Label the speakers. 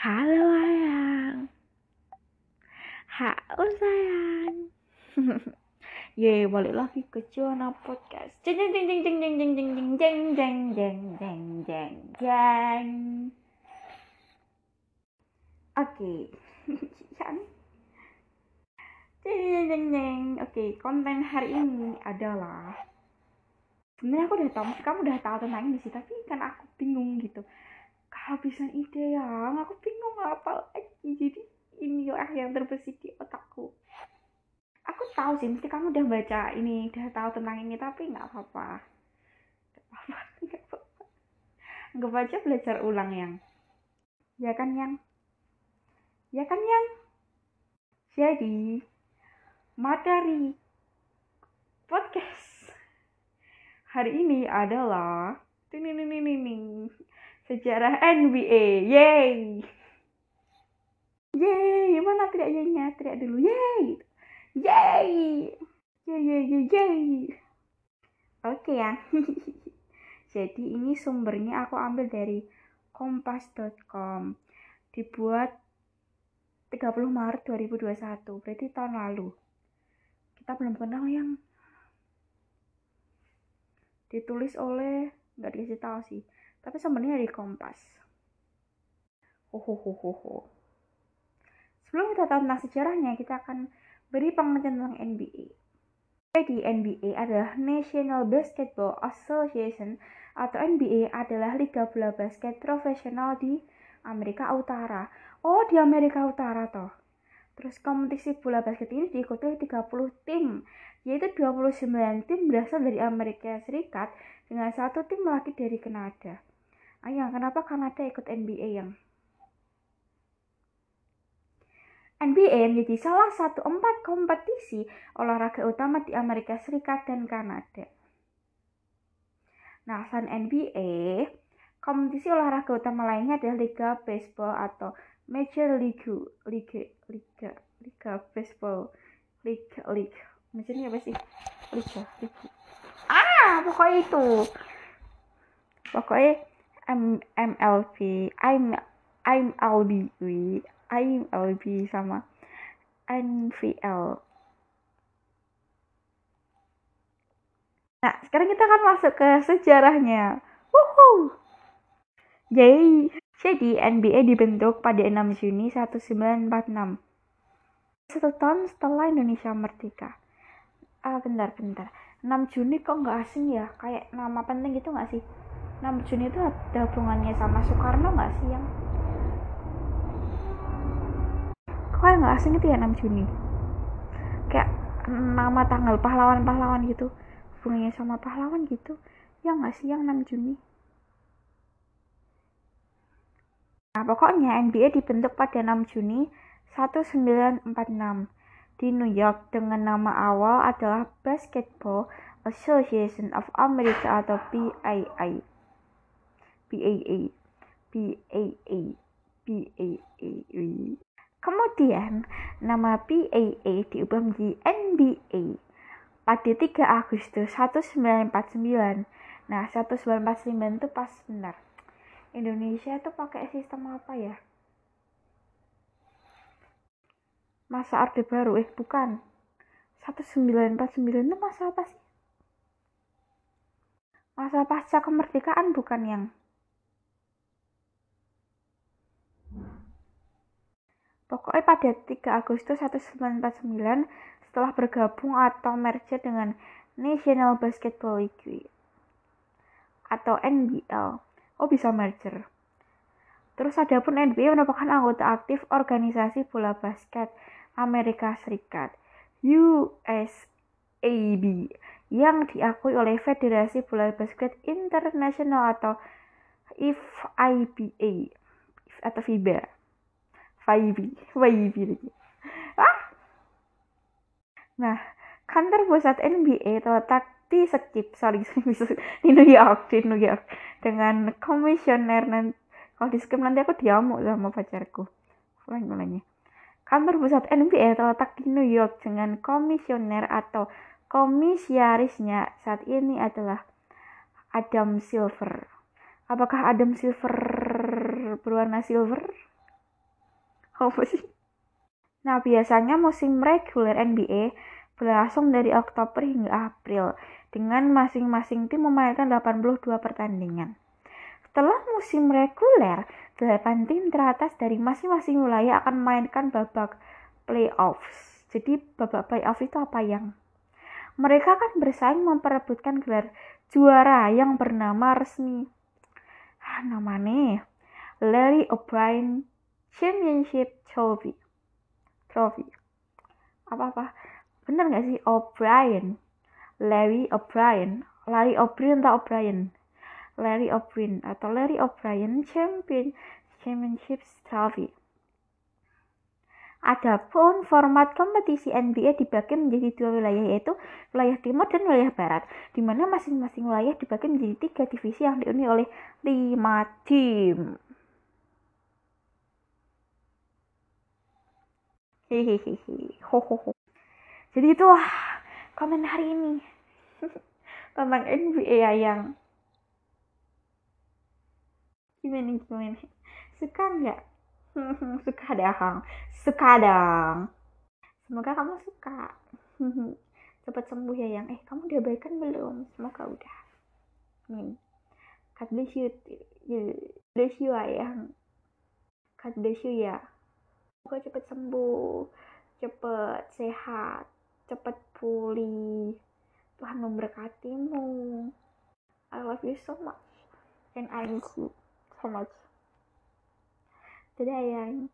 Speaker 1: Halo sayang. Halo sayang. Ye, balik lagi ke Jona Podcast. Jeng jeng jeng jeng jeng jeng jeng jeng jeng jeng jeng jeng jeng jeng. Oke. Jeng jeng jeng jeng. Oke, konten hari ini adalah sebenarnya aku udah tahu, kamu udah tahu tentang ini sih, tapi kan aku bingung gitu kehabisan ide yang. Aku bingung apa lagi. Jadi ini lah yang terbesit di otakku. Aku tahu sih mesti kamu udah baca ini udah tahu tentang ini tapi nggak apa-apa. Nggak apa-apa nggak apa-apa. Nggak baca belajar ulang yang. Ya kan yang? Ya kan yang? Jadi materi podcast hari ini adalah ini ini ini sejarah NBA. Yeay. Yeay, mana teriak yaynya? Teriak dulu. Yeay. Yeay. Yeay, yeay, yeay, yeay. Oke ya. Jadi ini sumbernya aku ambil dari kompas.com. Dibuat 30 Maret 2021. Berarti tahun lalu. Kita belum kenal yang ditulis oleh nggak dikasih tahu sih tapi sebenarnya di Kompas. Hohohoho. Sebelum kita tahu tentang sejarahnya, kita akan beri pengertian tentang NBA. Jadi NBA adalah National Basketball Association atau NBA adalah liga bola basket profesional di Amerika Utara. Oh, di Amerika Utara toh. Terus kompetisi bola basket ini diikuti oleh 30 tim, yaitu 29 tim berasal dari Amerika Serikat dengan satu tim lagi dari Kanada. Ayang, kenapa? Kanada ikut NBA yang? NBA menjadi salah satu empat kompetisi olahraga utama di Amerika Serikat dan Kanada. Nah, selain NBA, kompetisi olahraga utama lainnya adalah Liga Baseball atau Major League Liga Liga Liga Baseball Liga Liga. Maksudnya apa sih? Liga Liga. Ah pokoknya itu. Pokoknya M MLB I'm I'm LB I'm LB sama NVL Nah, sekarang kita akan masuk ke sejarahnya. Woohoo! Yay! Jadi, NBA dibentuk pada 6 Juni 1946. Satu tahun setelah Indonesia merdeka. Ah, bentar, bentar. 6 Juni kok nggak asing ya? Kayak nama penting gitu nggak sih? 6 Juni itu ada hubungannya sama Soekarno nggak sih yang? Kok nggak asing itu ya 6 Juni? Kayak nama tanggal pahlawan-pahlawan gitu hubungannya sama pahlawan gitu. Ya nggak sih yang 6 Juni? Nah pokoknya NBA dibentuk pada 6 Juni 1946 di New York dengan nama awal adalah Basketball Association of America atau PIA. BAA BAA BAA Kemudian nama BAA diubah menjadi NBA pada 3 Agustus 1949. Nah, 1949 itu pas benar. Indonesia itu pakai sistem apa ya? Masa Orde Baru eh bukan. 1949 itu masa apa sih? Masa pasca kemerdekaan bukan yang Pokoknya pada 3 Agustus 1949 setelah bergabung atau merger dengan National Basketball League atau NBL. Oh bisa merger. Terus ada pun NBA merupakan anggota aktif organisasi bola basket Amerika Serikat USAB yang diakui oleh Federasi Bola Basket Internasional atau FIBA atau FIBA. Vibe, Vibe Ah. Nah, kantor pusat NBA terletak di Skip, sorry, di New York, di New York, dengan komisioner nanti, kalau di Skip nanti aku diamuk sama pacarku, ulangi Kantor pusat NBA terletak di New York dengan komisioner atau komisiarisnya saat ini adalah Adam Silver. Apakah Adam Silver berwarna silver? Apa sih? Nah biasanya musim reguler NBA berlangsung dari Oktober hingga April dengan masing-masing tim memainkan 82 pertandingan. Setelah musim reguler 8 tim teratas dari masing-masing wilayah akan memainkan babak playoffs. Jadi babak playoff itu apa yang? Mereka akan bersaing memperebutkan gelar juara yang bernama resmi. Ah namanya Larry O'Brien Championship Trophy. Trophy. Apa apa? Bener nggak sih? O'Brien. Larry O'Brien. Larry O'Brien atau O'Brien? Larry O'Brien atau Larry O'Brien Champion Championship Trophy. Adapun format kompetisi NBA dibagi menjadi dua wilayah yaitu wilayah timur dan wilayah barat, di mana masing-masing wilayah dibagi menjadi tiga divisi yang dihuni oleh lima tim. Hehehe, hohoho. Jadi itu wah, komen hari ini. Tentang NBA ya yang gimana gimana suka nggak? Suka dong suka dong semoga kamu suka. Cepat sembuh ya yang. Eh kamu udah baik kan belum? Semoga udah. Amin. God bless you bless you ayang. God ya semoga cepat sembuh cepat sehat cepat pulih. Tuhan memberkatimu. I love you so much. And I miss you so much. Today I